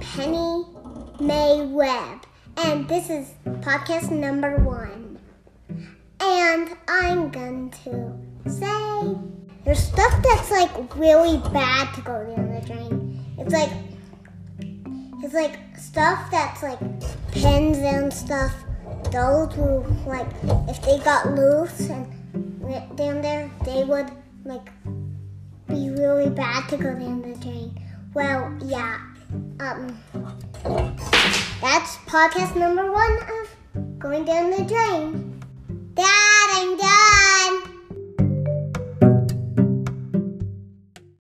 Penny May Webb, and this is podcast number one. And I'm going to say there's stuff that's like really bad to go down the drain. It's like it's like stuff that's like pens and stuff. Those who like if they got loose and went down there, they would like be really bad to go down the drain. Well, yeah. Um, that's podcast number one of going down the drain.